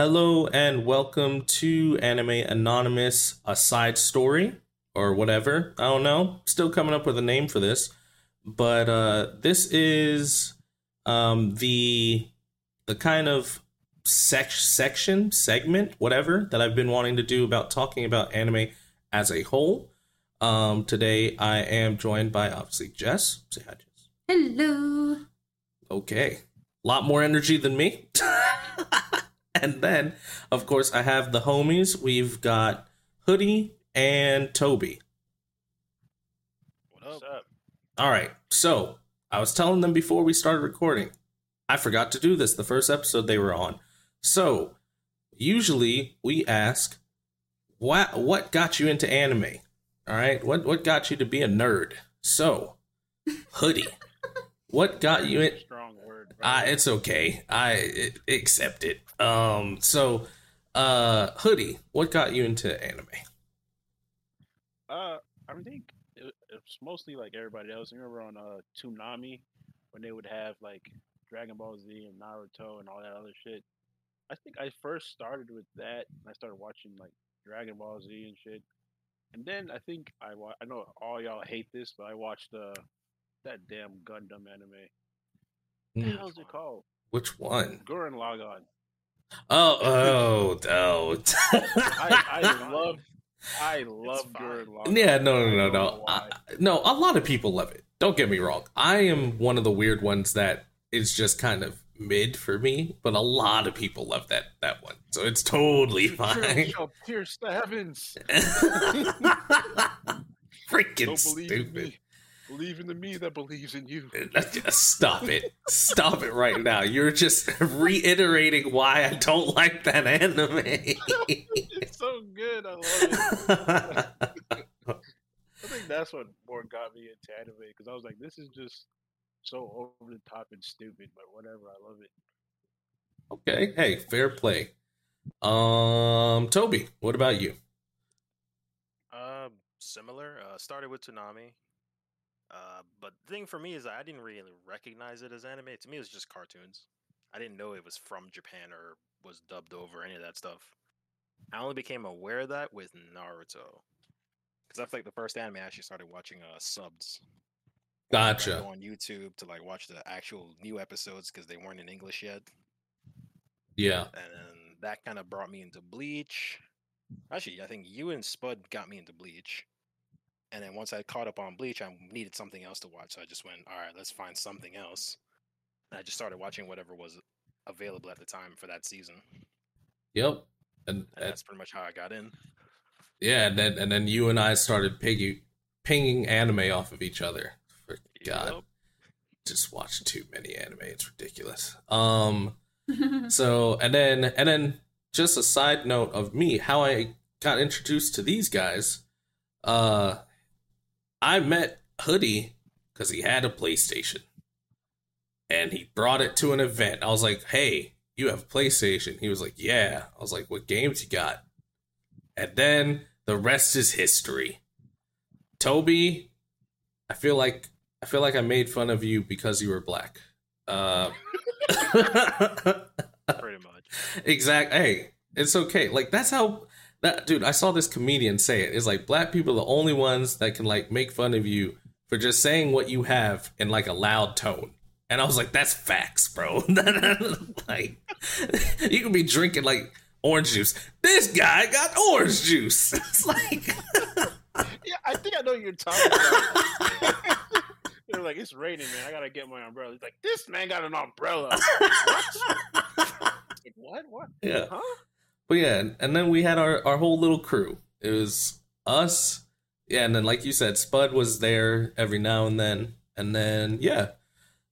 Hello and welcome to Anime Anonymous, a side story or whatever. I don't know. Still coming up with a name for this, but uh, this is um, the the kind of sec- section segment whatever that I've been wanting to do about talking about anime as a whole. Um, today I am joined by obviously Jess. Say hi, Jess. Hello. Okay, a lot more energy than me. and then, of course, I have the homies. We've got Hoodie and Tobi. What's up? All right. So I was telling them before we started recording, I forgot to do this the first episode they were on. So usually we ask, what what got you into anime? All right. What what got you to be a nerd? So, Hoodie, what got you in? Strong word. bro. Uh, it's okay. I I accept it. Um. So, uh, Hoodie, what got you into anime? Uh, I think it, it's mostly like everybody else. You remember on uh Toonami when they would have like Dragon Ball Z and Naruto and all that other shit. I think I first started with that. and I started watching like Dragon Ball Z and shit. And then I think I wa- I know all y'all hate this, but I watched uh that damn Gundam anime. What the hell's it called? Which one? Gurren Lagann. Oh, oh, oh. I, I love I love fine. Gurren Lagann. Yeah, no, no, I no, no. I, no, a lot of people love it. Don't get me wrong. I am one of the weird ones that is just kind of mid for me, but a lot of people love that that one. So it's totally Your drill fine. shall pierce the heavens. Freaking Don't stupid. me. Believe in the me that believes in you. Stop it. Stop it right now. You're just reiterating why I don't like that anime. it's so good. I love it. I think that's what more got me into anime because I was like, this is just so over the top and stupid, but whatever. I love it. okay, hey, fair play. Um, Tobi, what about you? Um, similar. Uh, started with Toonami. Uh, but the thing for me is I didn't really recognize it as anime. To me, it was just cartoons. I didn't know it was from Japan or was dubbed over any of that stuff. I only became aware of that with Naruto. Because that's like the first anime I actually started watching uh subs. Like, Gotcha. Go on YouTube to like watch the actual new episodes because they weren't in English yet. Yeah. and then that kind of brought me into Bleach. Actually, I think you and Spud got me into Bleach, and then once I caught up on Bleach, I needed something else to watch, so I just went, "All right, let's find something else." And I just started watching whatever was available at the time for that season, Yep. And, and and that's pretty much how I got in. yeah, and then and then you and I started piggy, pinging anime off of each other. For God, Yup. just watch too many anime. It's ridiculous. Um. So and then and then just a side note of me how I got introduced to these guys. Uh, I met Hoodie because he had a PlayStation, and he brought it to an event. I was like, "Hey, you have a PlayStation?" He was like, "Yeah." I was like, "What games you got?" And then the rest is history. Toby, I feel like I feel like I made fun of you because you were black. Uh, Pretty much. exact. Hey, it's okay. Like that's how that dude. I saw this comedian say it. It's like black people are the only ones that can like make fun of you for just saying what you have in like a loud tone. And I was like, that's facts, bro. like you can be drinking like orange juice. This guy got orange juice. It's like Yeah, I think I know what you're talking about. They're like, it's raining, man. I gotta get my umbrella. He's like, this man got an umbrella. Like, what? What? yeah. Huh? But yeah, and then we had our, our whole little crew. It was us, yeah, and then like you said, Spud was there every now and then, and then yeah.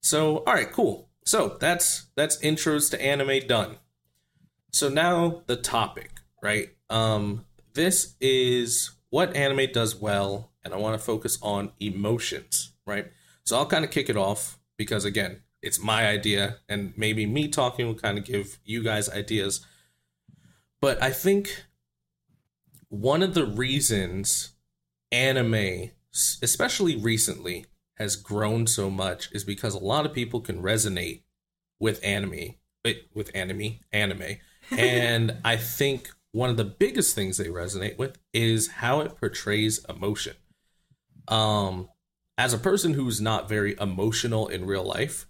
So all right, cool. So that's that's intros to anime done. So now the topic, right? Um, this is what anime does well, and I want to focus on emotions, right? So I'll kind of kick it off because again, it's my idea, and maybe me talking will kind of give you guys ideas. But I think one of the reasons anime, especially recently, has grown so much is because a lot of people can resonate with anime, eh, with anime, anime, and I think one of the biggest things they resonate with is how it portrays emotion. Um, as a person who's not very emotional in real life,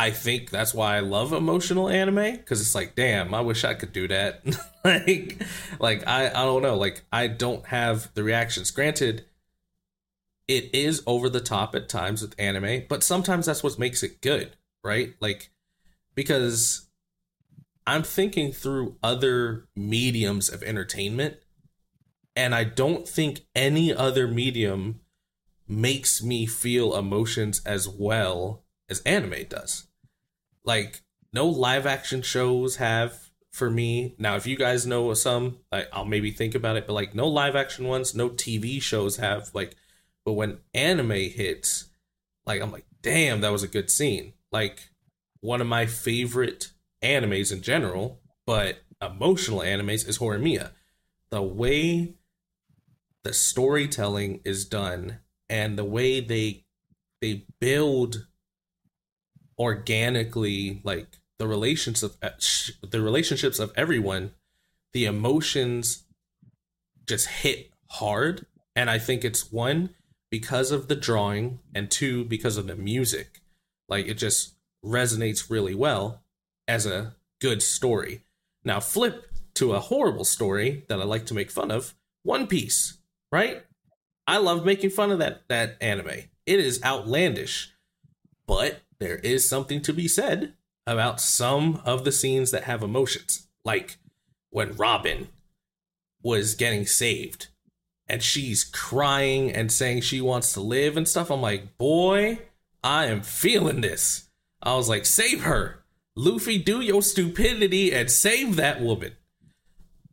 I think that's why I love emotional anime because it's like, damn, I wish I could do that. like, like I, I don't know, like I don't have the reactions. Granted, it is over the top at times with anime, but sometimes that's what makes it good, right? Like, because I'm thinking through other mediums of entertainment, and I don't think any other medium makes me feel emotions as well as anime does. Like no live action shows have for me. Now if you guys know some, like I'll maybe think about it, but like no live action ones, no TV shows have like but when anime hits, like I'm like, damn, that was a good scene. Like one of my favorite animes in general, but emotional animes is Horimiya. The way the storytelling is done and the way they they build organically like the relations of uh, the relationships of everyone the emotions just hit hard. And i think it's one because of the drawing and two because of the music. Like it just resonates really well as a good story. Now flip to a horrible story that i like to make fun of one piece right? I love making fun of that that anime. It is outlandish, but there is something to be said about some of the scenes that have emotions, like when Robin was getting saved and she's crying and saying she wants to live and stuff. I'm like, boy, I am feeling this. I was like, save her. Luffy, do your stupidity and save that woman.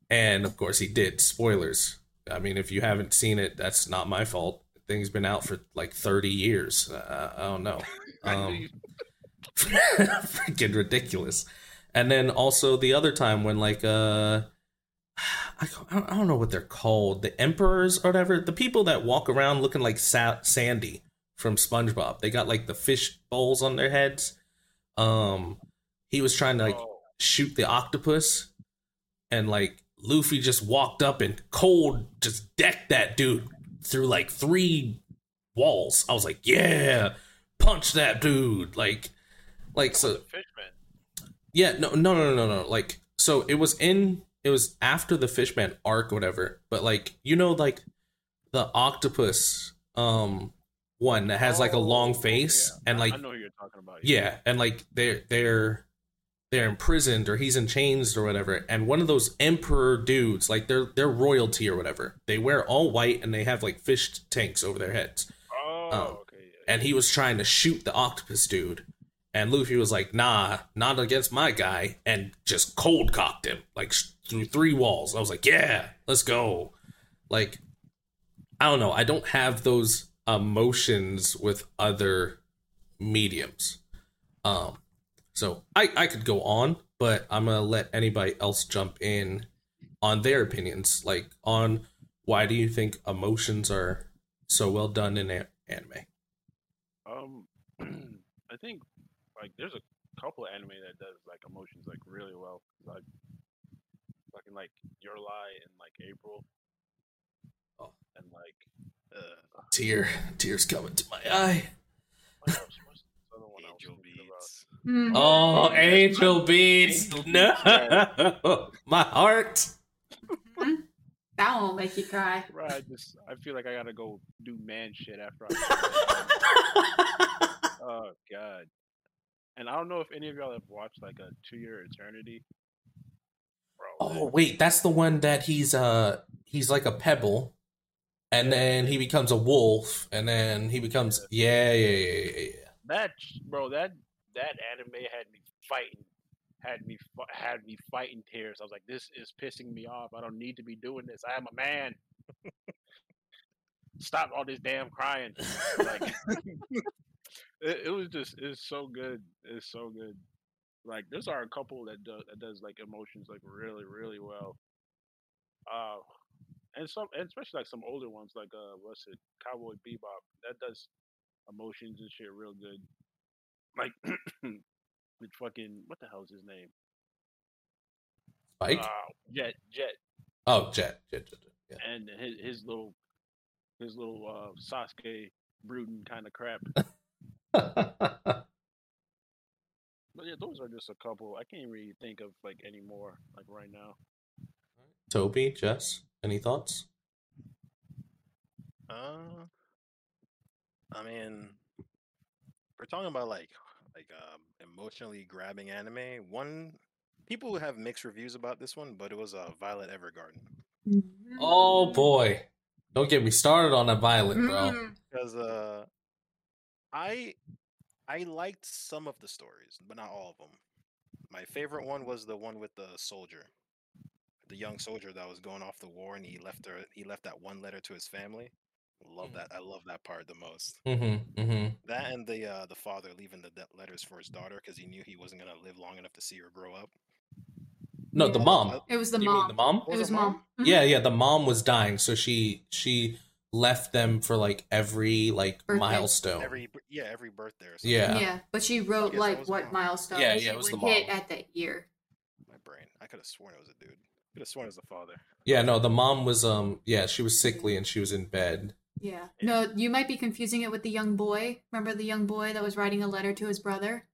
And of course, he did. Spoilers. I mean, if you haven't seen it, that's not my fault. Thing's been out for like 30 years. Uh, I don't know. Um, freaking ridiculous. And then also the other time when like uh I, I don't know what they're called, the emperors or whatever, the people that walk around looking like Sa- Sandy from SpongeBob. They got like the fish bowls on their heads. Um, he was trying to like oh. shoot the octopus, and like Luffy just walked up and cold just decked that dude through like three walls. I was like, yeah, punch that dude. Like, like so. Fishman. Yeah, no, no, no, no, no. Like, so it was in. It was after the Fishman arc, whatever. But like, you know, like the octopus, um, one that has oh, like a long oh, face yeah. and like I know who you're talking about. Yeah, yeah and like they're they're they're imprisoned or he's in chains or whatever and one of those emperor dudes like they're they're royalty or whatever they wear all white and they have like fish tanks over their heads oh um, okay and he was trying to shoot the octopus dude. And luffy was like nah not against my guy and just cold cocked him like through three walls. I was like yeah let's go. Like i don't know. I don't have those emotions with other mediums. Um so I, I could go on, but I'm gonna let anybody else jump in on their opinions, like on why do you think emotions are so well done in a- anime? Um, I think like there's a couple of anime that does like emotions like really well. Like fucking like Your Lie in like April. Oh. And like uh, tear, tears coming to my eye. Angel Beats. Mm-hmm. Oh, Angel Beats. No. My heart. That won't make you cry. Right, I just I feel like I gotta go do man shit after I. oh God. And I don't know if any of y'all have watched like a To Your Eternity. Bro, oh man. wait, that's the one that he's uh he's like a pebble, and then he becomes a wolf, and then he becomes yeah yeah yeah yeah. yeah that bro, that that anime had me fighting, had me had me fighting tears. I was like, this is pissing me off. I don't need to be doing this. I am a man. Stop all this damn crying. Like, it, it, was just it's so good. It's so good. Like there's are a couple that does that does like emotions like really really well. Uh, and some and especially like some older ones like uh what's it Cowboy Bebop that does emotions and shit real good. Like with fucking what the hell is his name? Spike. Uh, Jet, Jet, oh, Jet. Jet. Jet, Jet. and his his little his little uh, Sasuke brooding kind of crap. But yeah, those are just a couple. I can't really think of like any more like right now. Tobi, Jess, any thoughts? Uh, I mean, we're talking about like like um, emotionally grabbing anime. One people have mixed reviews about this one, but it was uh, Violet Evergarden. Oh boy, don't get me started on a Violet, bro. Mm. because uh, I I liked some of the stories, but not all of them. My favorite one was the one with the soldier, the young soldier that was going off the war, and he left her. He left that one letter to his family. Love Mhm. that. I love that part the most. Mm-hmm. Mm-hmm. That and the uh, the father leaving the de- letters for his daughter because he knew he wasn't gonna live long enough to see her grow up. No, the mom. It was the you mom. mean the mom? It was mom. Mhm. Yeah, yeah. The mom was dying, so she she left them for like every like Birthday. milestone. Every yeah, every birthday or. Yeah. Yeah, but she wrote like what mom. milestone Yeah, yeah, it was would the hit mom. at that year. My brain. I could have sworn it was a dude. I could have sworn it was the father. Yeah, no, the mom was um yeah, she was sickly and she was in bed. Yeah. Yeah. No, you might be confusing it with the young boy. Remember the young boy that was writing a letter to his brother?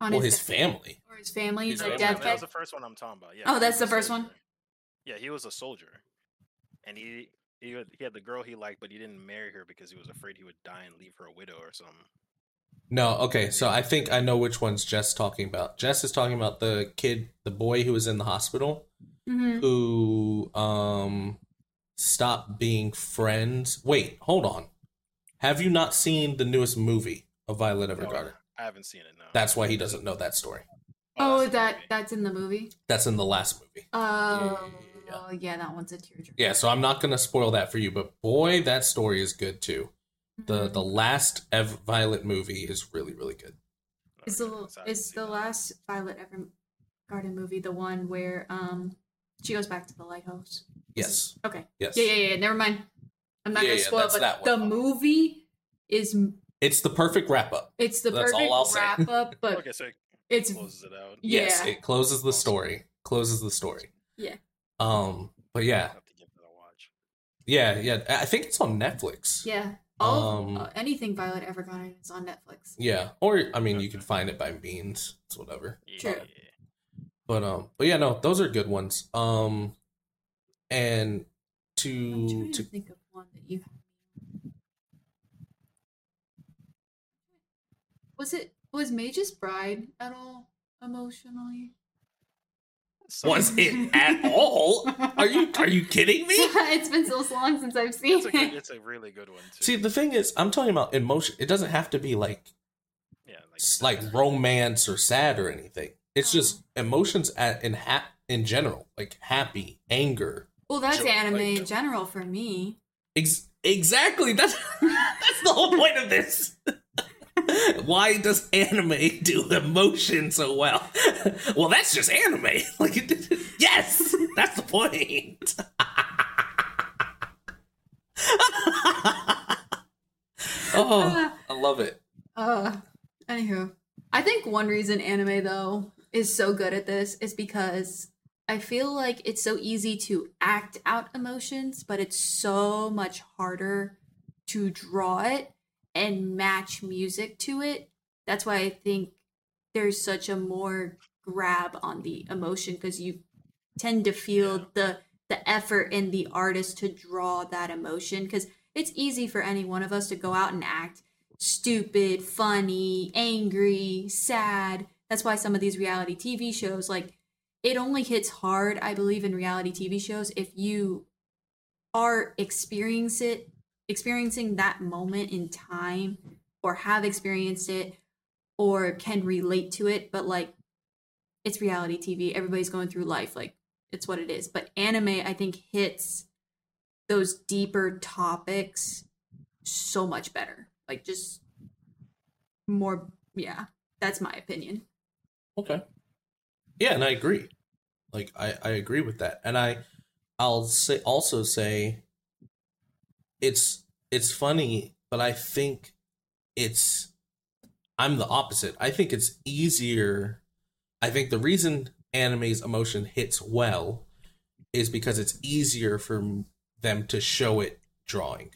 On Well, his de- family. or his family, his the family. death that was the first one I'm talking about. Yeah. Oh, that's the a first one? Yeah, he was a soldier, and he he had, he had the girl he liked, but he didn't marry her because he was afraid he would die and leave her a widow or something. No, okay, so I think I know which one's Jess talking about. Jess is talking about the kid, the boy who was in the hospital hmm who um stopped being friends. Wait, hold on. Have you not seen the newest movie of Violet No, Evergarden? I haven't seen it. No. That's why he doesn't know that story. Oh, that's the that movie. that's in the movie. That's in the last movie. Oh, yeah, yeah, that one's a tearjerker. Yeah, so I'm not gonna spoil that for you, but boy, that story is good too. The Mhm. the last Ev- Violet movie is really really good. is the so I haven't is the last Violet Evergarden movie the one where um she goes back to the lighthouse? Yes, Okay. yes. Yeah, yeah, yeah. Never mind. I'm not Yeah, gonna yeah, spoil, that's but that the one. movie is It's the perfect wrap up. it's the That's all perfect I'll say. wrap up, but Okay, so it it's closes it out. Yes, it closes the story. Closes the story. Yeah. Um, but yeah, I have to give that a watch. yeah, yeah. I think it's on Netflix. yeah. All Um, uh, anything Violet Evergarden is on Netflix. Yeah, or I mean, you can find it by means. It's whatever. Yeah. True. But um, but yeah, no, those are good ones. Um, and I'm to to to think of one that you have. Was it was Mage's Bride at all emotionally? So- was it at all? Are you are you kidding me? it's been so long since I've seen It's a good, it. it's a really good one too. See, the thing is, I'm talking about emotion. It doesn't have to be like yeah, s- like romance or sad or anything. It's just emotions at in ha- in general, like happy, anger. Well, that's Joke, anime like- in general for me. Ex- exactly. That's that's the whole point of this. Why does anime do emotion so well? well, that's just anime. Like, it, yes, that's the point. oh, I love it. Uh, anywho, I think one reason anime though is so good at this is because I feel like it's so easy to act out emotions, but it's so much harder to draw it and match music to it. That's why I think there's such a more grab on the emotion because you tend to feel the the effort in the artist to draw that emotion because it's easy for any one of us to go out and act stupid, funny, angry, sad. That's why some of these reality TV shows, like, it only hits hard, I believe, in reality TV shows if you are experience it, experiencing that moment in time, or have experienced it, or can relate to it. But like, it's reality TV. Everybody's going through life. Like, it's what it is. But anime, I think, hits those deeper topics so much better. Like just more yeah, that's my opinion. Okay. Yeah, and I agree. Like I, I agree with that. And I I'll say also say it's it's funny, but I think it's I'm the opposite. I think it's easier I think the reason anime's emotion hits well is because it's easier for them to show it drawing.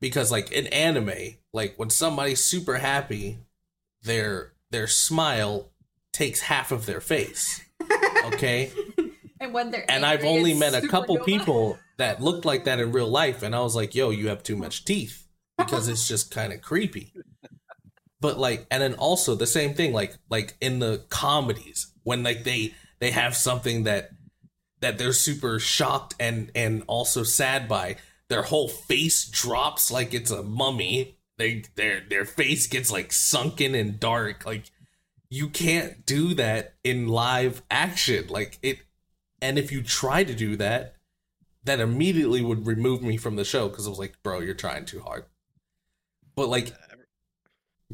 Because like in anime, like when somebody's super happy, their their smile takes half of their face. Okay? and when they're and I've only met a couple people that looked like that in real life, and I was like, "Yo, you have too much teeth," because it's just kind of creepy. But like, and then also the same thing, like like in the comedies when like they they have something that that they're super shocked and and also sad by, their whole face drops like it's a mummy. They their their face gets like sunken and dark. Like you can't do that in live action. Like it and if you try to do that, that immediately would remove me from the show because I was like, bro, you're trying too hard. But like, Uh, every-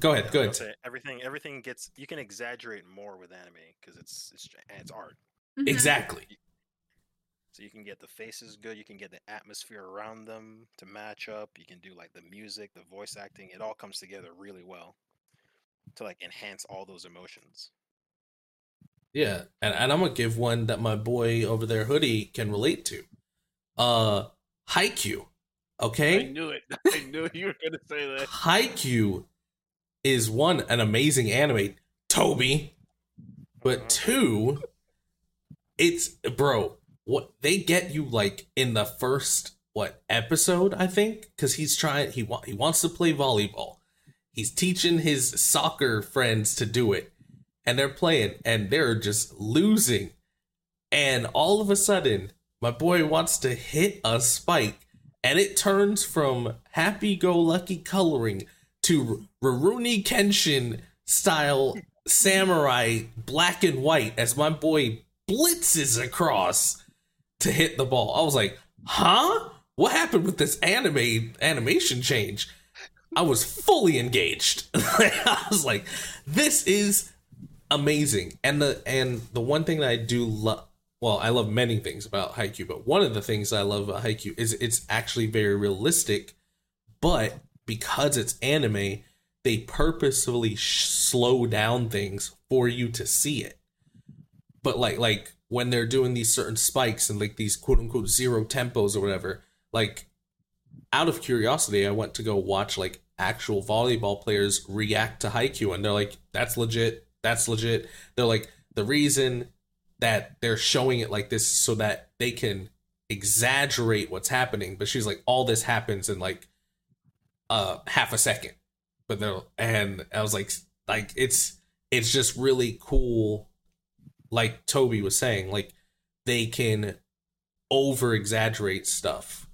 go ahead, I go ahead. say, everything everything gets you can exaggerate more with anime because it's it's it's art. Mhm. Exactly. So you can get the faces good, you can get the atmosphere around them to match up. You can do like the music, the voice acting. It all comes together really well to like enhance all those emotions. Yeah, and, and I'm gonna give one that my boy over there, Hoodie, can relate to. Uh, Haikyuu. Okay, I knew it. I knew you were gonna say that. Haikyuu is one an amazing anime, Tobi, but Mhm. two, it's bro. What they get you like in the first what episode? I think because he's trying. He wa- he wants to play volleyball. He's teaching his soccer friends to do it, and they're playing, and they're just losing. And all of a sudden, my boy wants to hit a spike, and it turns from happy-go-lucky coloring to Rurouni Kenshin style samurai black and white as my boy blitzes across to hit the ball. I was like, huh? What happened with this anime animation change? I was fully engaged. I was like, this is amazing. And the and the one thing that I do love well, I love many things about Haikyuu, but one of the things I love about Haikyuu is it's actually very realistic, but because it's anime, they purposefully sh- slow down things for you to see it. But like like when they're doing these certain spikes and like these quote unquote zero tempos or whatever, like out of curiosity, I went to go watch like actual volleyball players react to Haikyuu, and they're like, "That's legit. That's legit." They're like, the reason that they're showing it like this so that they can exaggerate what's happening. But she's like, all this happens in like uh half a second. But they're and I was like, like it's it's just really cool. Like Tobi was saying, like they can over exaggerate stuff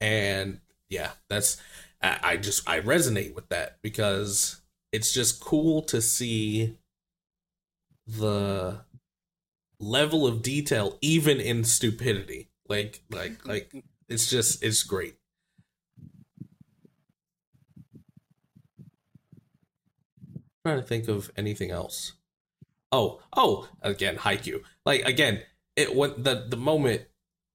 and yeah that's I, I just i resonate with that because it's just cool to see the level of detail even in stupidity. Like like like it's just it's great. Trying to think of anything else. Oh oh again Haikyuu like again it went the the moment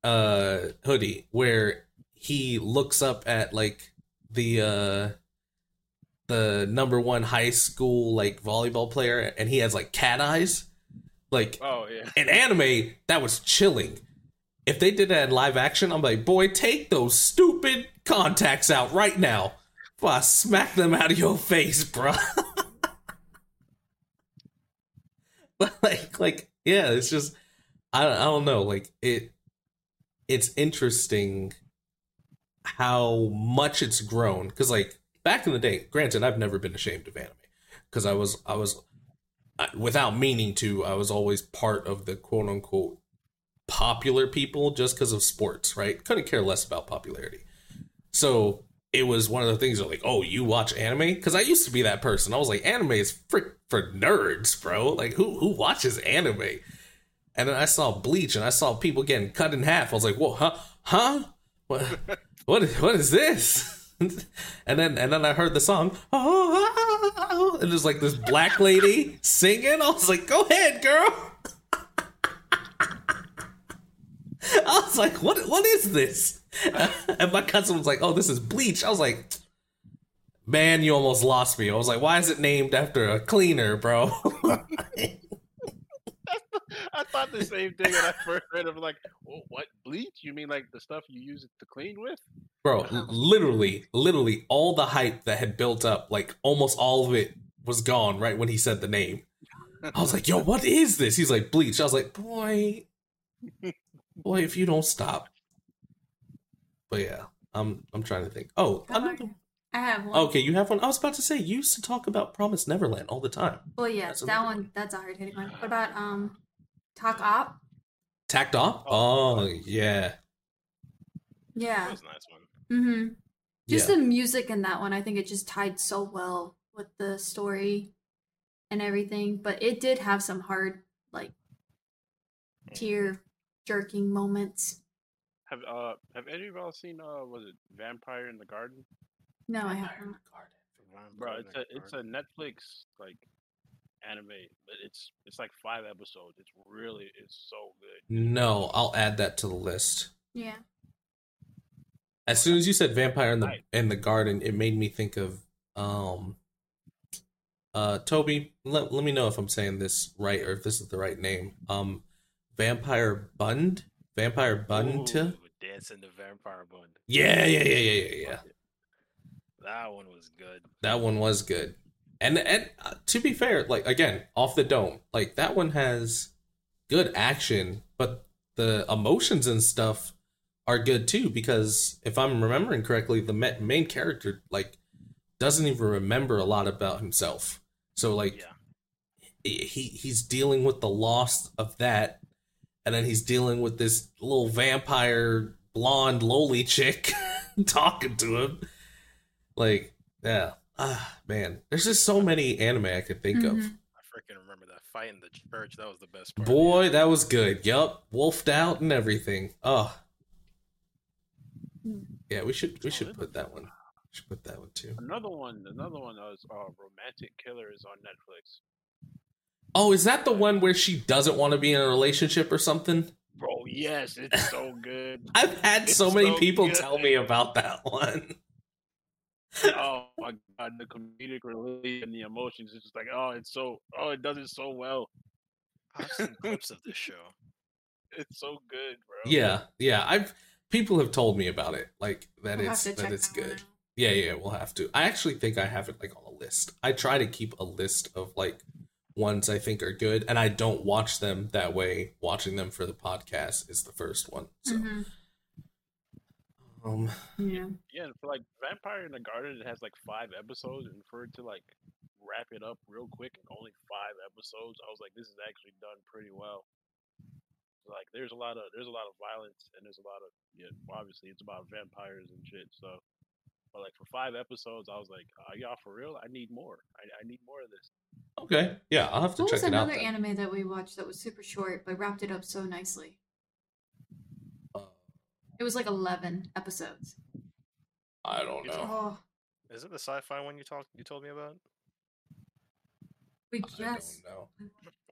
uh hoodie where he looks up at like the uh the number one high school like volleyball player and he has like cat eyes. Like Oh yeah. in anime that was chilling. If they did that in live action i'm like boy take those stupid contacts out right now. I smack them out of your face bro but like like yeah it's just I, I don't know like it it's interesting how much it's grown. Because like back in the day granted i've never been ashamed of anime. Because i was i was without meaning to i was always part of the quote unquote popular people just because of sports right? Couldn't care less about popularity. So it was one of the things that like oh you watch anime? Because i used to be that person. I was like anime is frick for nerds bro. Like who who watches anime? And then i saw bleach and i saw people getting cut in half. I was like whoa huh? Huh? What what is, what is this? And then and then i heard the song oh, and there's like this black lady singing. I was like go ahead girl. I was like what what is this? And my cousin was like oh this is bleach. I was like man you almost lost me. I was like why is it named after a cleaner bro I thought the same thing when I first read it. I'm like, well, what bleach? You mean like the stuff you use it to clean with? Bro, literally, literally all the hype that had built up, like almost all of it was gone right when he said the name. I was like, yo, what is this? He's like, bleach. I was like, boy, boy, if you don't stop. But yeah, I'm I'm trying to think. Oh, another I have one. Okay, you have one. I was about to say you used to talk about Promise Neverland all the time. Well, yeah, That's that one. That's a hard hitting one. What about um, Takt Op? Takt Op? Oh yeah, Yeah. That was a nice one. Mm-hmm. Just yeah. the music in that one, I think it just tied so well with the story and everything. But it did have some hard, like, tear jerking moments. Have uh have any of y'all seen uh was it Vampire in the Garden? No, I haven't. Bro, it's a it's a Netflix like anime, but it's it's like five episodes. It's really it's so good. No, I'll add that to the list. Yeah. As soon as you said Vampire in the Right. in the Garden, it made me think of um uh Tobi, let, let me know if I'm saying this right or if this is the right name. Um Vampire Bund? Vampire Bund? Ooh, Dance in the Vampire Bund. Yeah, yeah, yeah, yeah, yeah, yeah. That one was good. That one was good. And and uh, to be fair, like again, off the dome, like that one has good action, but the emotions and stuff are good too because if I'm remembering correctly, the ma- main character like doesn't even remember a lot about himself. So like Yeah. he he's dealing with the loss of that and then he's dealing with this little vampire blonde lowly chick talking to him like yeah ah man there's just so many anime i could think of Mhm. I freaking remember that fight in the church. That was the best part. boy that was good yup wolfed out and everything oh yeah we should we should put that one we should put that one too Another one, another one was uh, Romantic Killers on Netflix. oh is that the one where she doesn't want to be in a relationship or something Bro, yes, it's so good. i've had so many so people good. tell me about that one oh my god, the comedic relief and the emotions. It's just like, oh, it's so, oh, it does it so well. I've seen clips of this show. It's so good, bro. Yeah, yeah. I've people have told me about it, like that We'll it's that it's good. out. Yeah, yeah, we'll have to. I actually think I have it like on a list. I try to keep a list of like ones I think are good, and I don't watch them that way. Watching them for the podcast is the first one. So, Mhm. Um, Yeah. Yeah, and for like Vampire in the Garden, it has like five episodes, and for it to like wrap it up real quick in only five episodes, I was like, this is actually done pretty well. Like, there's a lot of there's a lot of violence, and there's a lot of yeah. Obviously, it's about vampires and shit. So, but like for five episodes, I was like, are y'all for real? I need more. I, I need more of this. okay, yeah, I'll have to What check it out. What was another anime that we watched that was super short but wrapped it up so nicely? It was like 11 episodes. I don't know. Oh, Is it the sci-fi one you talked you told me about? we I don't just, know.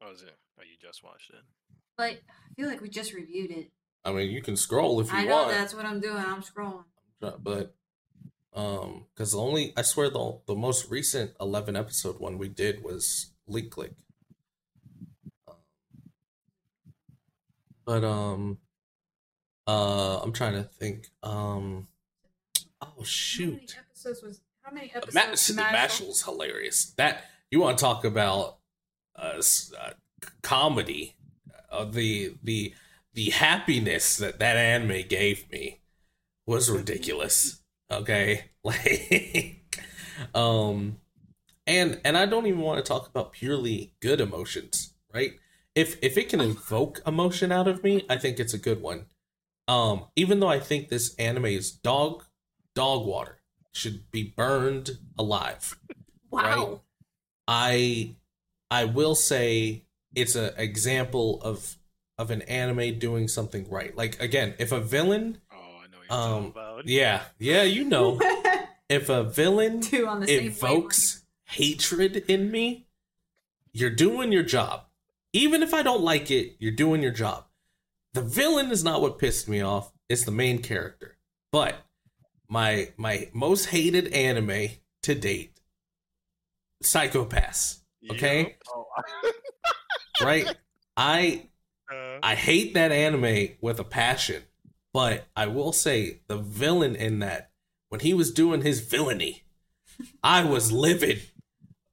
Oh, is it? Oh, you just watched it. but I feel like we just reviewed it. I mean, you can scroll if you I know want. that's what I'm doing. I'm scrolling. but um because the only i swear the the most recent 11 episode one we did was leak click Um, but um uh i'm trying to think um oh How many shoot episodes was? How many episodes? Ma- the Mashle's hilarious that you want to talk about uh, uh comedy uh, the the the happiness that that anime gave me was ridiculous okay like um and and i don't even want to talk about purely good emotions right if if it can evoke emotion out of me i think it's a good one um even though i think this anime is dog dog water should be burned alive Wow. right? I I will say it's an example of of an anime doing something right. Like again, if a villain, Oh, I know what you're talking um, about. yeah, yeah, you know, if a villain Two on the same evokes hatred in me, you're doing your job. Even if I don't like it, you're doing your job. The villain is not what pissed me off, it's the main character. But my my most hated anime to date, Psycho-Pass. okay. Oh, right? I Uh, I hate that anime with a passion, but I will say the villain in that, when he was doing his villainy, I was livid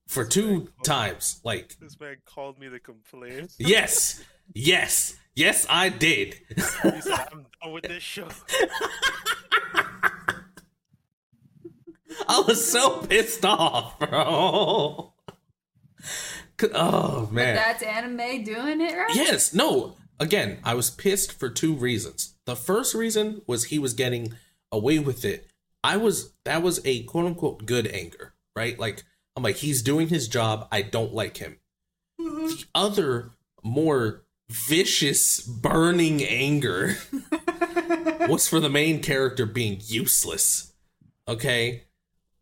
for two times. Like, this man called me to complain. yes, yes, yes, I did. Said, "I'm done with this show." I was so pissed off, bro. Oh But man. that's anime doing it right. Yes, no. Again, I was pissed for two reasons. The first reason was he was getting away with it. I was that was a quote unquote good anger, right? Like I'm like he's doing his job. I don't like him. Mm-hmm. The other more vicious burning anger was for the main character being useless. Okay?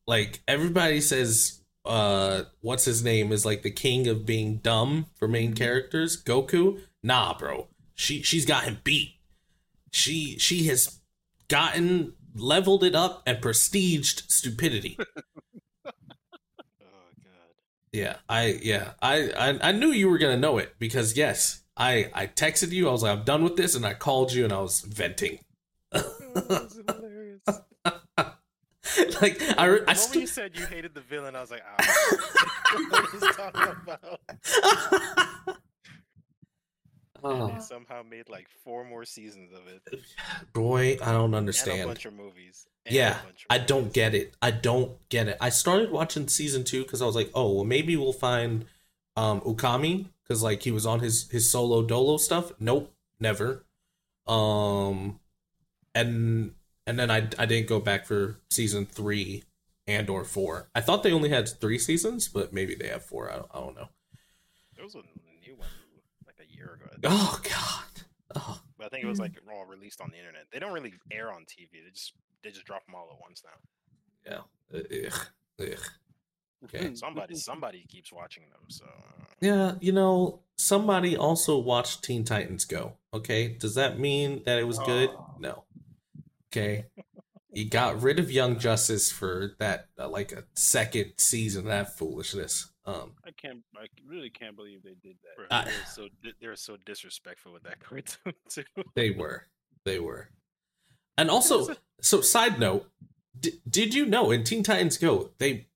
Like everybody says uh what's his name is like the king of being dumb for main characters, Goku. Nah, bro. She she's got him beat. She she has gotten leveled it up and prestiged stupidity. Oh god. Yeah, I yeah, I, I I knew you were gonna know it because yes, I I texted you. I was like, I'm done with this, and I called you, and I was venting. Like I re- The I st- you said you hated the villain, I was like, ah, what he's talking about. And oh, they somehow made like four more seasons of it. boy, I don't And a understand. bunch of movies. and Yeah, bunch of I don't get it. I don't get it. I started watching season two because I was like, oh, well, maybe we'll find um Kogami because like he was on his his solo dolo stuff. Nope, never. Um, and and then I I didn't go back for season three and or four. I thought they only had three seasons, but maybe they have four. I don't, I don't know. There was a new one like a year ago. Oh God. Oh But I think it was like all released on the internet. They don't really air on TV. They just they just drop them all at once now. yeah. Ugh. Ugh. Okay. Somebody somebody keeps watching them. So uh, Yeah, you know, somebody also watched Teen Titans Go. Okay, does that mean that it was good? No. Okay, you got rid of Young Justice for that, uh, like a second season of that foolishness. Um, I can't. I really can't believe they did that. bro, I- they're so they're so disrespectful with that cartoon too. they were, they were, and also, so side note, d- did you know in Teen Titans Go they,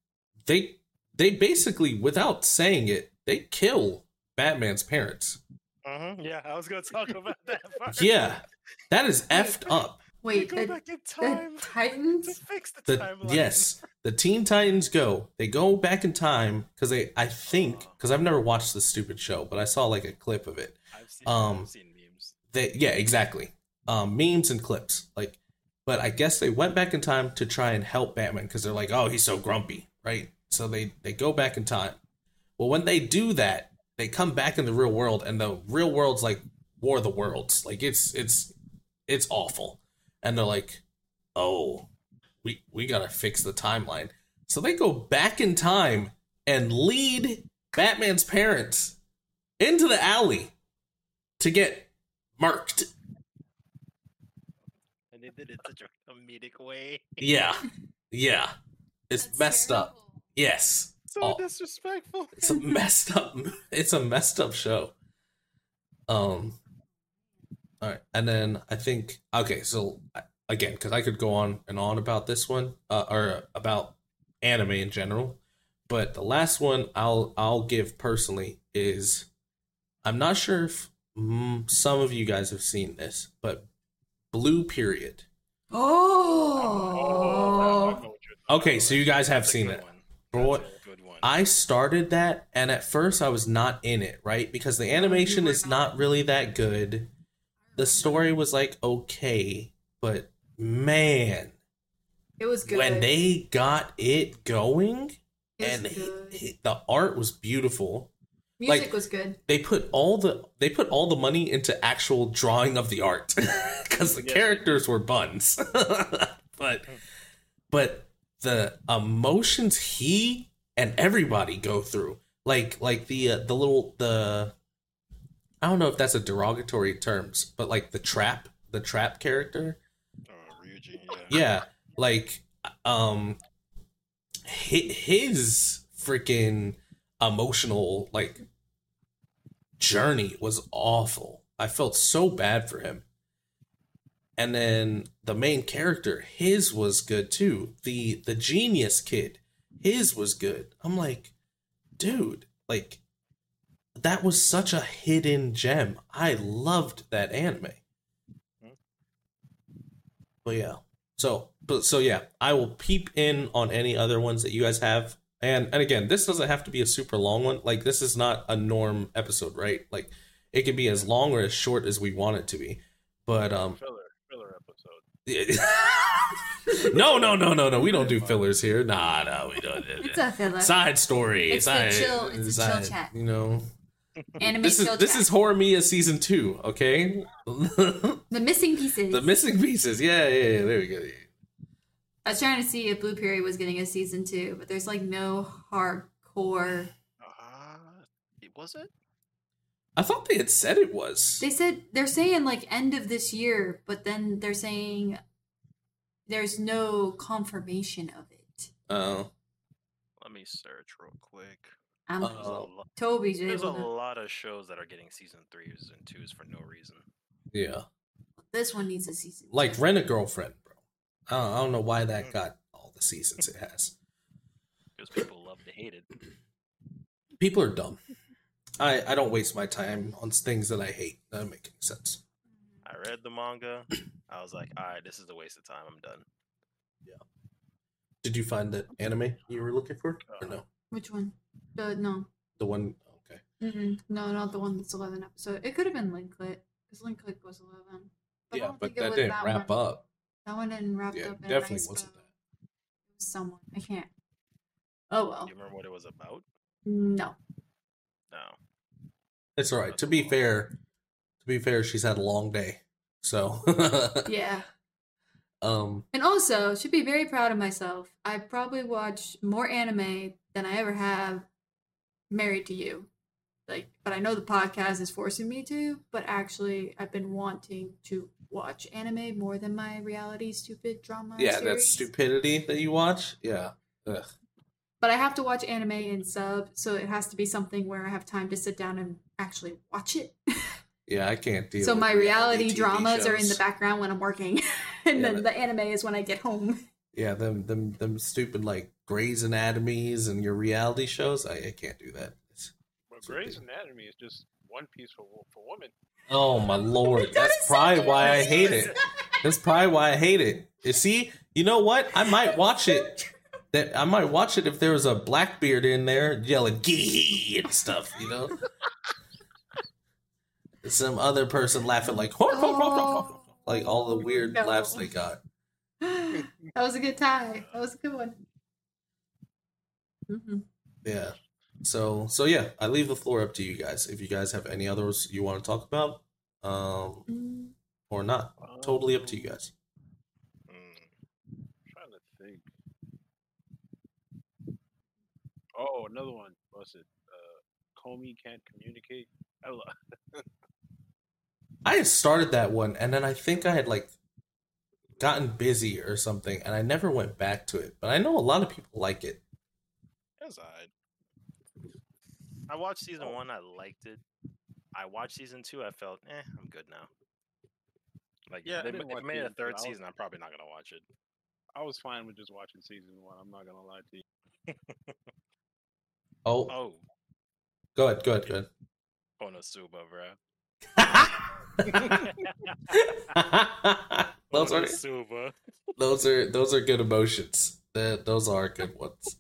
they, they basically without saying it, they kill Batman's parents. uh Yeah, I was gonna talk about that. part. Yeah, that is effed up. Wait, go the, back in the time to Titans? fix the, the timeline. yes the teen titans go they go back in time because they i think because i've never watched this stupid show but i saw like a clip of it I've seen, um, I've seen memes. they yeah exactly um memes and clips like but i guess they went back in time to try and help batman because they're like oh he's so grumpy right so they they go back in time. Well when they do that they come back in the real world and the real world's like war of the worlds. Like it's it's it's awful. And they're like oh we we gotta fix the timeline. So they go back in time and lead batman's parents into the alley to get marked. And they did it in such a comedic way. yeah. Yeah. It's That's messed up. terrible. Yes So Oh. disrespectful. it's a messed up it's a messed up show um all right and then i think okay so again because i could go on and on about this one uh, or about anime in general but the last one i'll i'll give personally is i'm not sure if mm, some of you guys have seen this but blue period Oh. Okay, so you guys have seen it. one. Bro, That's a good one. I started that, and at first I was not in it, right? Because the animation is not really that good. The story was like okay, but man, It was good. when they got it going, It and he- he- the art was beautiful. Music like- was good. They put all the they put all the money into actual drawing of the art because the Yes. characters were buns, but oh. but the emotions he and everybody go through, like like the uh, the little the I don't know if that's a derogatory terms, but like the trap the trap character, Oh, Ryuji, yeah. yeah, like um hi- his freaking emotional like journey was awful I felt so bad for him. And then the main character, his was good too. The the genius kid, his was good. I'm like, dude, like that was such a hidden gem. I loved that anime. But yeah. So but so yeah, I will peep in on any other ones that you guys have. And and again, this doesn't have to be a super long one. Like this is not a norm episode, right? Like it can be as long or as short as we want it to be. But um Filler. No, no, no, no, no. We don't do fillers here. Nah, no, we don't. It's a filler. side story. It's the side, chill- it's the chill chat. You know, Anime this is chill this chat. is Horimiya season two. Okay, the the missing pieces. The missing pieces. Yeah, yeah, yeah. There we go. I was trying to see if Blue Period was getting a season two, but there's like no hardcore. Uh, was it? I thought they had said it was. They said they're saying like end of this year, but then they're saying there's no confirmation of it. Oh, Let me search real quick. Um, Uh, There's, a, Tobi's there's a to. lot of shows that are getting season threes and twos for no reason. yeah. This one needs a season. Like two. Rent a Girlfriend, bro. I don't, I don't know why that got all the seasons it has. Because people love to hate it. People are dumb. I I don't waste my time on things that I hate. That doesn't make any sense. I read the manga. I was like, all right, this is a waste of time. I'm done. Yeah. Did you find the anime you were looking for, or no? Uh, which one? The no, The one. Okay. Mm-mm. no, not the one that's eleven episode. It could have been Link Click because Link Click was eleven. I yeah, but that didn't that wrap one. up. That one didn't wrap Yeah, up. In definitely nice wasn't bow. that. Someone I can't. Oh well. Do you remember what it was about? No. No. It's all right. To be fair, to be fair, she's had a long day, so Yeah. um, And also, should be very proud of myself. I probably watch more anime than I ever have married to you. Like, but I know the podcast is forcing me to, but actually I've been wanting to watch anime more than my reality stupid drama. yeah, that stupidity that you watch. Yeah, Ugh. But I have to watch anime in sub, so it has to be something where I have time to sit down and actually watch it. yeah, I can't deal. so with my reality TV dramas are in the background when I'm working, and Yeah, then but- the anime is when I get home. Yeah, them them them stupid like Grey's Anatomies and your reality shows. I, I can't do that. It's- But So Grey's they- Anatomy is just One Piece for for women. oh my lord, God, that's it's so probably why I hate it. That's probably why I hate it. You see, you know what? I might watch it. That I might watch it if there was a Blackbeard in there yelling "gee" and stuff. You know, some other person laughing like Oh. like all the weird No. laughs they got. that was a good tie. That was a good one. hmm Yeah. So so yeah, I leave the floor up to you guys. If you guys have any others you want to talk about, um, or not, totally up to you guys. Mm. trying to think. Oh, another one. What's it? Uh, Komi can't communicate. I lo- I had started that one, and then I think I had like gotten busy or something, and I never went back to it. But I know a lot of people like it. It was alright. I watched season one. I liked it. I watched season two. I felt, eh, I'm good now. Like, Yeah, I they, didn't if made a third season, I'm probably not gonna watch it. I was fine with just watching season one. I'm not gonna lie to you. Oh, Oh, go ahead, go ahead, go ahead. Konosuba, bro. those are Konosuba. those are those are good emotions. That those are good ones.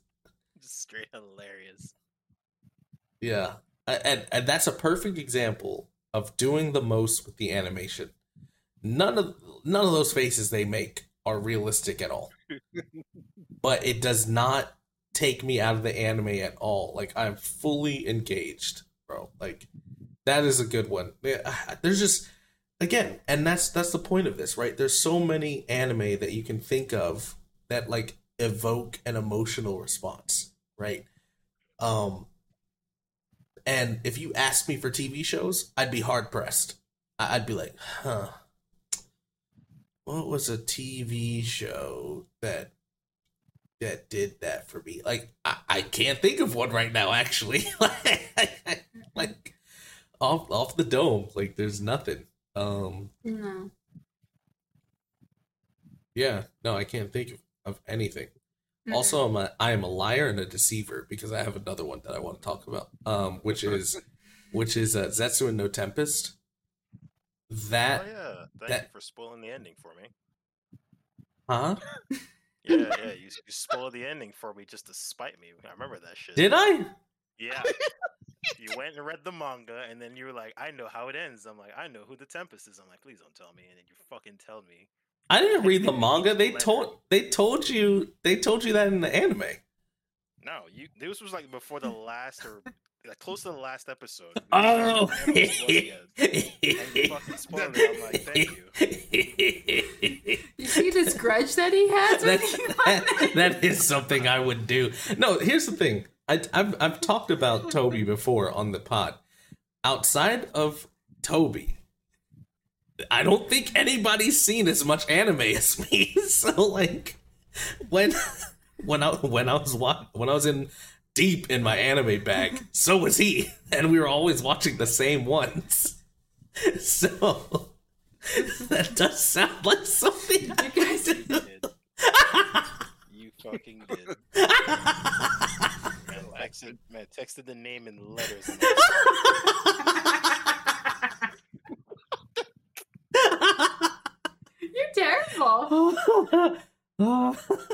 Straight hilarious. Yeah, and and that's a perfect example of doing the most with the animation. None of none of those faces they make are realistic at all. but it does not take me out of the anime at all. Like I'm fully engaged, bro. Like that is a good one. There's just again, and that's that's the point of this, right? There's so many anime that you can think of that like evoke an emotional response, right? Um and if you asked me for TV shows, I'd be hard pressed. I'd be like, huh. What was a TV show that that did that for me? Like, I, I can't think of one right now, actually. like, off off the dome. Like there's nothing. Um, No. yeah, no, I can't think of, of anything. Mm-mm. Also, I'm a I am a liar and a deceiver because I have another one that I want to talk about. Um, which is which is uh, Zetsuen no Tempest. That oh yeah, thank that- you for spoiling the ending for me. huh? Yeah, yeah, you, you spoiled the ending for me just to spite me. I remember that shit. Did I? Yeah. you went and read the manga, and then you were like, "I know how it ends." I'm like, "I know who the Tempest is." I'm like, "Please don't tell me," and then you fucking tell me. I didn't read the manga. They told they told you they told you that in the anime. No, you. This was like before the last or like close to the last episode. Oh, discussed who the Tempest was again. And you fucking spoiled it. I'm like, thank you. You see this grudge that he has that, that, that is something I would do. No, here's the thing. I, I've I've talked about Tobi before on the pod. Outside of Tobi, I don't think anybody's seen as much anime as me. So like, when when I when I was wa- when I was in deep in my anime bag, so was he, and we were always watching the same ones. So that does sound like something. You guys- did. You fucking did. Man, texted, man, texted the name in letters. and You're terrible.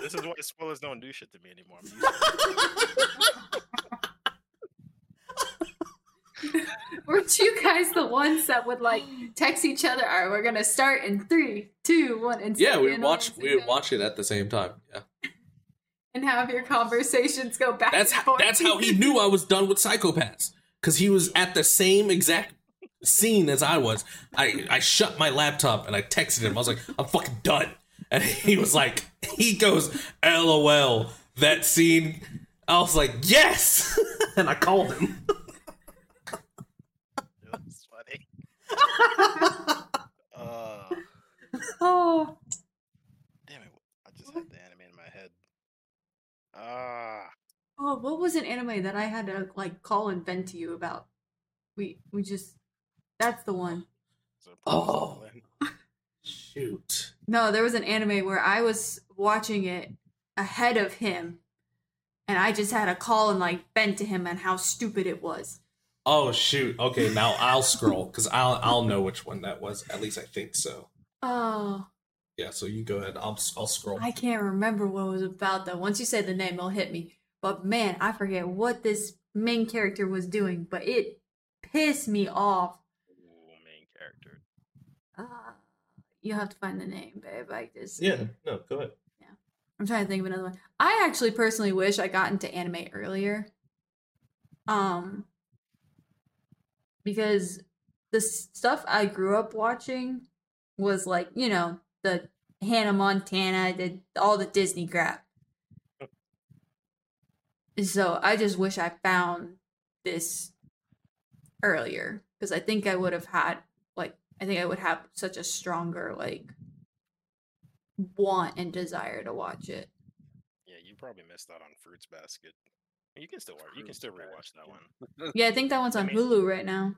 This is why spoilers don't do shit to me anymore. I'm used. Weren't you guys the ones that would like text each other? All right, we're gonna start in three, two, one, and yeah, we would watch we would watch it at the same time. Yeah. And have your conversations go back. That's how, that's how he knew I was done with Psycho-Pass cuz he was at the same exact scene as I was. I I shut my laptop and I texted him. I was like, "I'm fucking done." And he was like, he goes, "LOL, that scene." I was like, "Yes." and I called him. It was funny. Uh, Oh, damn it! I just had the anime in my head. Ah, oh, what was an anime that I had to like call and vent to you about? We we just that's the one. so Oh. Shoot. No, there was an anime where I was watching it ahead of him, and I just had to call and like vent to him on how stupid it was. Oh shoot. Okay, now I'll scroll cuz I'll I'll know which one that was. At least I think so. Oh, Yeah, so you go ahead. I'll I'll scroll. I can't remember what it was about though. Once you say the name, it'll hit me. But man, I forget what this main character was doing, but it pissed me off. Ooh, main character. Uh, you have to find the name, babe. I just Yeah, no, go ahead. Yeah, I'm trying to think of another one. I actually personally wish I got into anime earlier. Um because the stuff I grew up watching was like, you know, the Hannah Montana, the all the Disney crap. So I just wish I found this earlier because I think I would have had like I think I would have such a stronger like want and desire to watch it. Yeah, you probably missed out on Fruits Basket. You can still watch. You can still rewatch that one. Yeah, I think that one's I on mean- Hulu right now.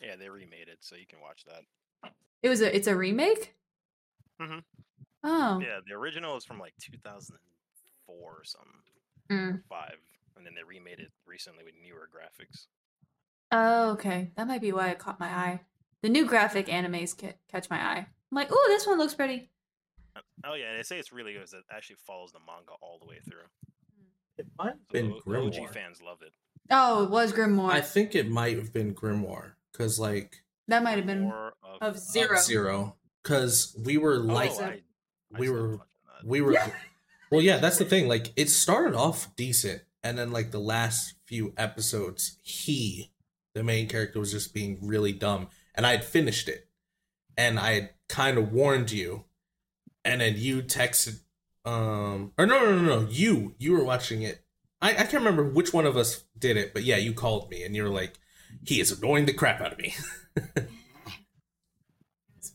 Yeah, they remade it, so you can watch that. It was a it's a remake? Mhm. Oh. Yeah, the original is from like 2004 or something, Mm. five, and then they remade it recently with newer graphics. Oh, okay. That might be why it caught my eye. The new graphic animes ca- catch my eye. I'm like, oh, this one looks pretty. Uh, Oh yeah, and they say it's really good. It actually follows the manga all the way through. It might have So been O- OG Grimoire. fans loved it. Oh, it was Grimoire. I think it might have been Grimoire because like that might have been of, of Zero. zero because we were Oh, like Zero. I, I we were- watching that. we were well yeah that's the thing like it started off decent and then like the last few episodes he the main character was just being really dumb and i had finished it and i had kind of warned you and then you texted um or no no no no you you were watching it i i can't remember which one of us did it but yeah you called me and you were like he is annoying the crap out of me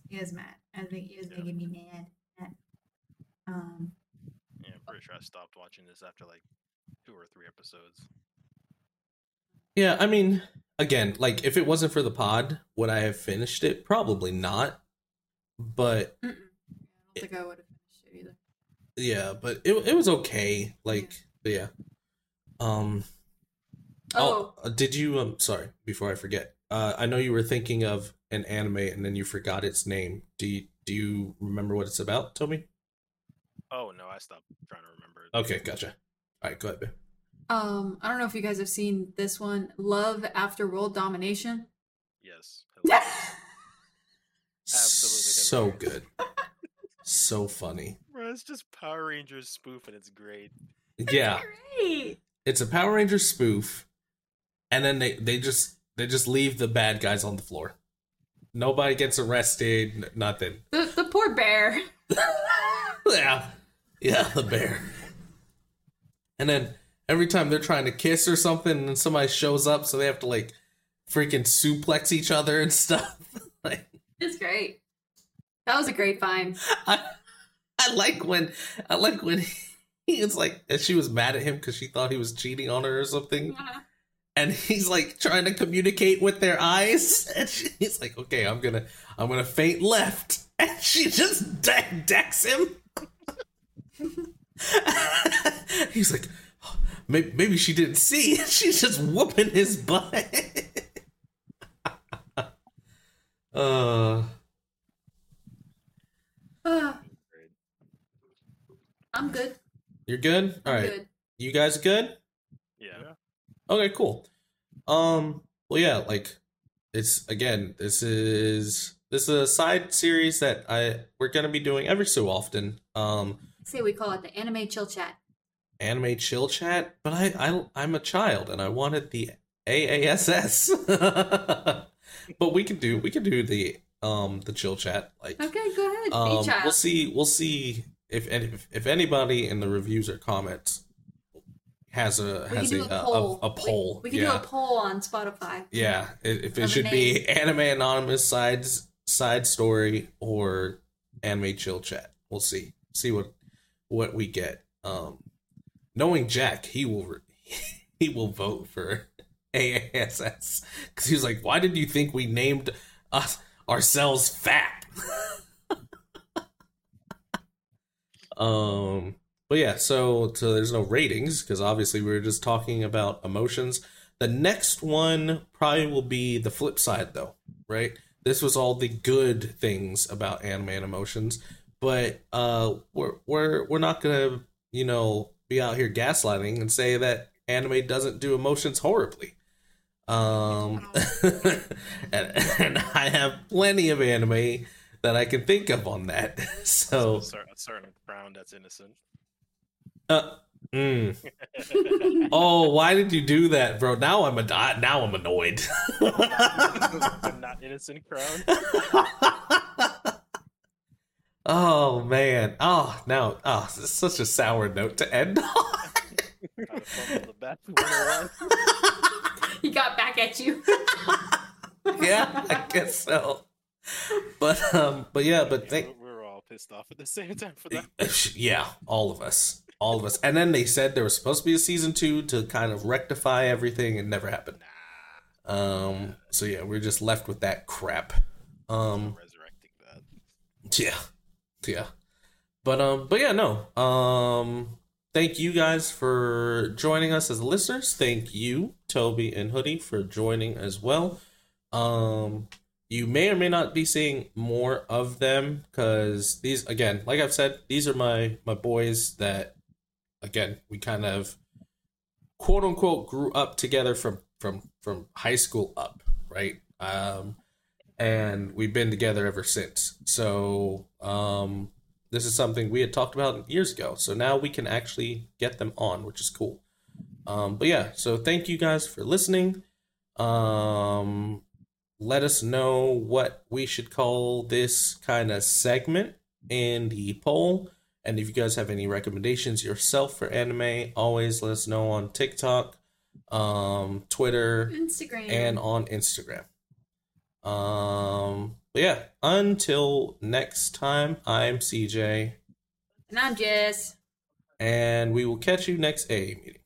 He is mad. I think he was Yeah. making me mad. Um, Yeah, I'm pretty sure I stopped watching this after like two or three episodes. Yeah, I mean, again, like if it wasn't for the pod, would I have finished it? Probably not. But Mm-mm. I don't think I would have finished it either. yeah, but it it was okay. Like, but yeah. Um. Oh, Oh, uh, did you? Um, sorry. Before I forget, uh, I know you were thinking of an anime and then you forgot its name. Do you do you remember what it's about, Tobi? Oh no, I stopped trying to remember. Okay, gotcha. All right, go ahead. babe. um, I don't know if you guys have seen this one, Love After World Domination. Yes. Absolutely. So good. so funny. Bro, it's just Power Rangers spoof and it's great. Yeah, Great. it's a Power Ranger spoof, and then they they just they just leave the bad guys on the floor. Nobody gets arrested. n- Nothing. The the poor bear. yeah, yeah, the bear. And then every time they're trying to kiss or something, and somebody shows up, so they have to like freaking suplex each other and stuff. like, It's great. That was a great find. I, I like when I like when he was like, and she was mad at him because she thought he was cheating on her or something, uh-huh. And he's like trying to communicate with their eyes, and she's like, "Okay, I'm gonna I'm gonna faint left," and she just de- decks him. he's like, "Oh, maybe, maybe she didn't see. She's just whooping his butt. uh. I'm good. You're good? All right. good. You guys good? Okay, cool. Um, well, yeah, like it's again, this is this is a side series that I we're gonna be doing every so often. Um, Say we call it the anime chill chat. anime chill chat, but I I I'm a child and I wanted the AASS. but we can do we can do the um the chill chat like Okay, go ahead. um, we'll see. We'll see if if if anybody in the reviews or comments has a We has a a a, poll. a, a poll. We, we can yeah, do a poll on Spotify. yeah. If it should be anime anonymous sides side story or anime chill chat. We'll see. See what what we get. Um, knowing Jack, he will he will vote for AASS because he was like, "Why did you think we named us ourselves fat?" um, but yeah, so so there's no ratings because obviously we were just talking about emotions. The next one probably will be the flip side, though, right? This was all the good things about anime and emotions, but uh, we're we're we're not gonna you know be out here gaslighting and say that anime doesn't do emotions horribly. Um, and, and I have plenty of anime that I can think of on that. So, a, cer- a certain crown that's innocent. Uh, mm. oh, why did you do that, bro? Now I'm a now I'm annoyed. the not innocent crown. oh man. Oh now. Oh, this is such a sour note to end on. How to fumble the bat 101. he got back at you. yeah, I guess so. But um, but yeah, but Yeah, thank we're, we're all pissed off at the same time for that. yeah, all of us, all of us. And then they said there was supposed to be a season two to kind of rectify everything, and never happened. Um, so yeah, we're just left with that crap. Um, Resurrecting that. Yeah. Yeah. But um but yeah, no. Um thank you guys for joining us as listeners. Thank you, Tobi and Hoodie, for joining as well. Um you may or may not be seeing more of them because these again, like I've said, these are my my boys that again, we kind of quote unquote grew up together from from from high school up, right? Um and we've been together ever since. So um, this is something we had talked about years ago. So now we can actually get them on, which is cool. Um, but yeah, so thank you guys for listening. Um, let us know what we should call this kind of segment in the poll. And if you guys have any recommendations yourself for anime, always let us know on TikTok, um, Twitter, Instagram. and on Instagram. Um, but yeah, until next time, I'm CJ, and I'm Jess. and we will catch you next A meeting.